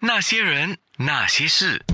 那些人，那些事，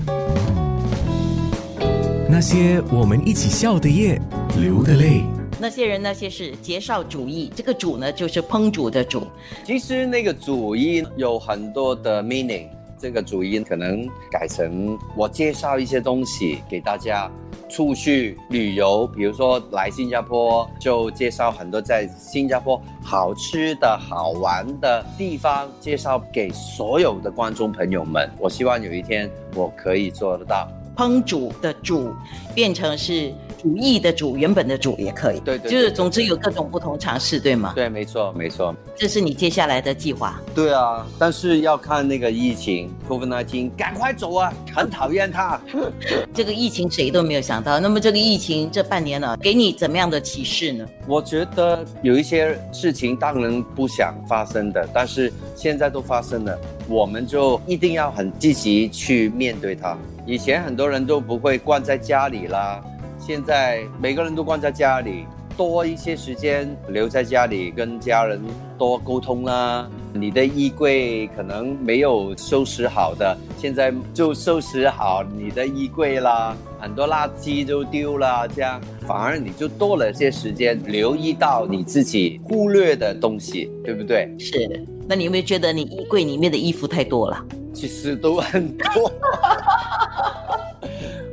那些我们一起笑的夜，流的泪。那些人那些事，介绍主义。这个主呢，就是烹煮的煮。其实那个主音有很多的 meaning，这个主音可能改成我介绍一些东西给大家，出去旅游，比如说来新加坡就介绍很多在新加坡好吃的好玩的地方，介绍给所有的观众朋友们。我希望有一天我可以做得到。烹煮的煮变成是主义的主，原本的主也可以。对对对就是总之有各种不同尝试，对吗？对，没错，没错。这是你接下来的计划。对啊，但是要看那个疫情，COVID-19，赶快走啊！很讨厌它。这个疫情谁都没有想到。那么这个疫情这半年了，给你怎么样的启示呢？我觉得有一些事情当然不想发生的，但是现在都发生了，我们就一定要很积极去面对它。以前很多人都不会关在家里啦，现在每个人都关在家里，多一些时间留在家里跟家人多沟通啦。你的衣柜可能没有收拾好的，现在就收拾好你的衣柜啦。很多垃圾都丢了，这样反而你就多了些时间留意到你自己忽略的东西，对不对？是。那你有没有觉得你衣柜里面的衣服太多了？其实都很多，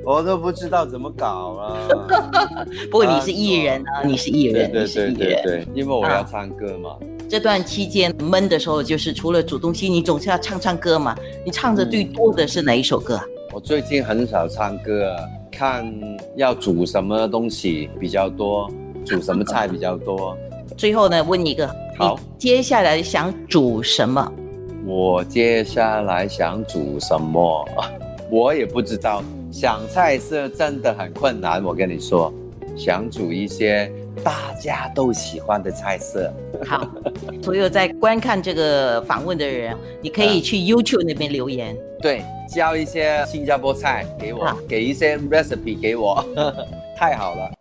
我都不知道怎么搞了。不过你是艺人啊，你是艺人，对你是对艺人。对对，因为我要唱歌嘛。这段期间闷的时候，就是除了煮东西，你总是要唱唱歌嘛。你唱的最多的是哪一首歌啊？我最近很少唱歌，看要煮什么东西比较多，煮什么菜比较多。最后呢，问你一个，好你接下来想煮什么？我接下来想煮什么？我也不知道。想菜色真的很困难，我跟你说，想煮一些大家都喜欢的菜色。好，所有在观看这个访问的人，你可以去 YouTube 那边留言。对，教一些新加坡菜给我，给一些 recipe 给我，太好了。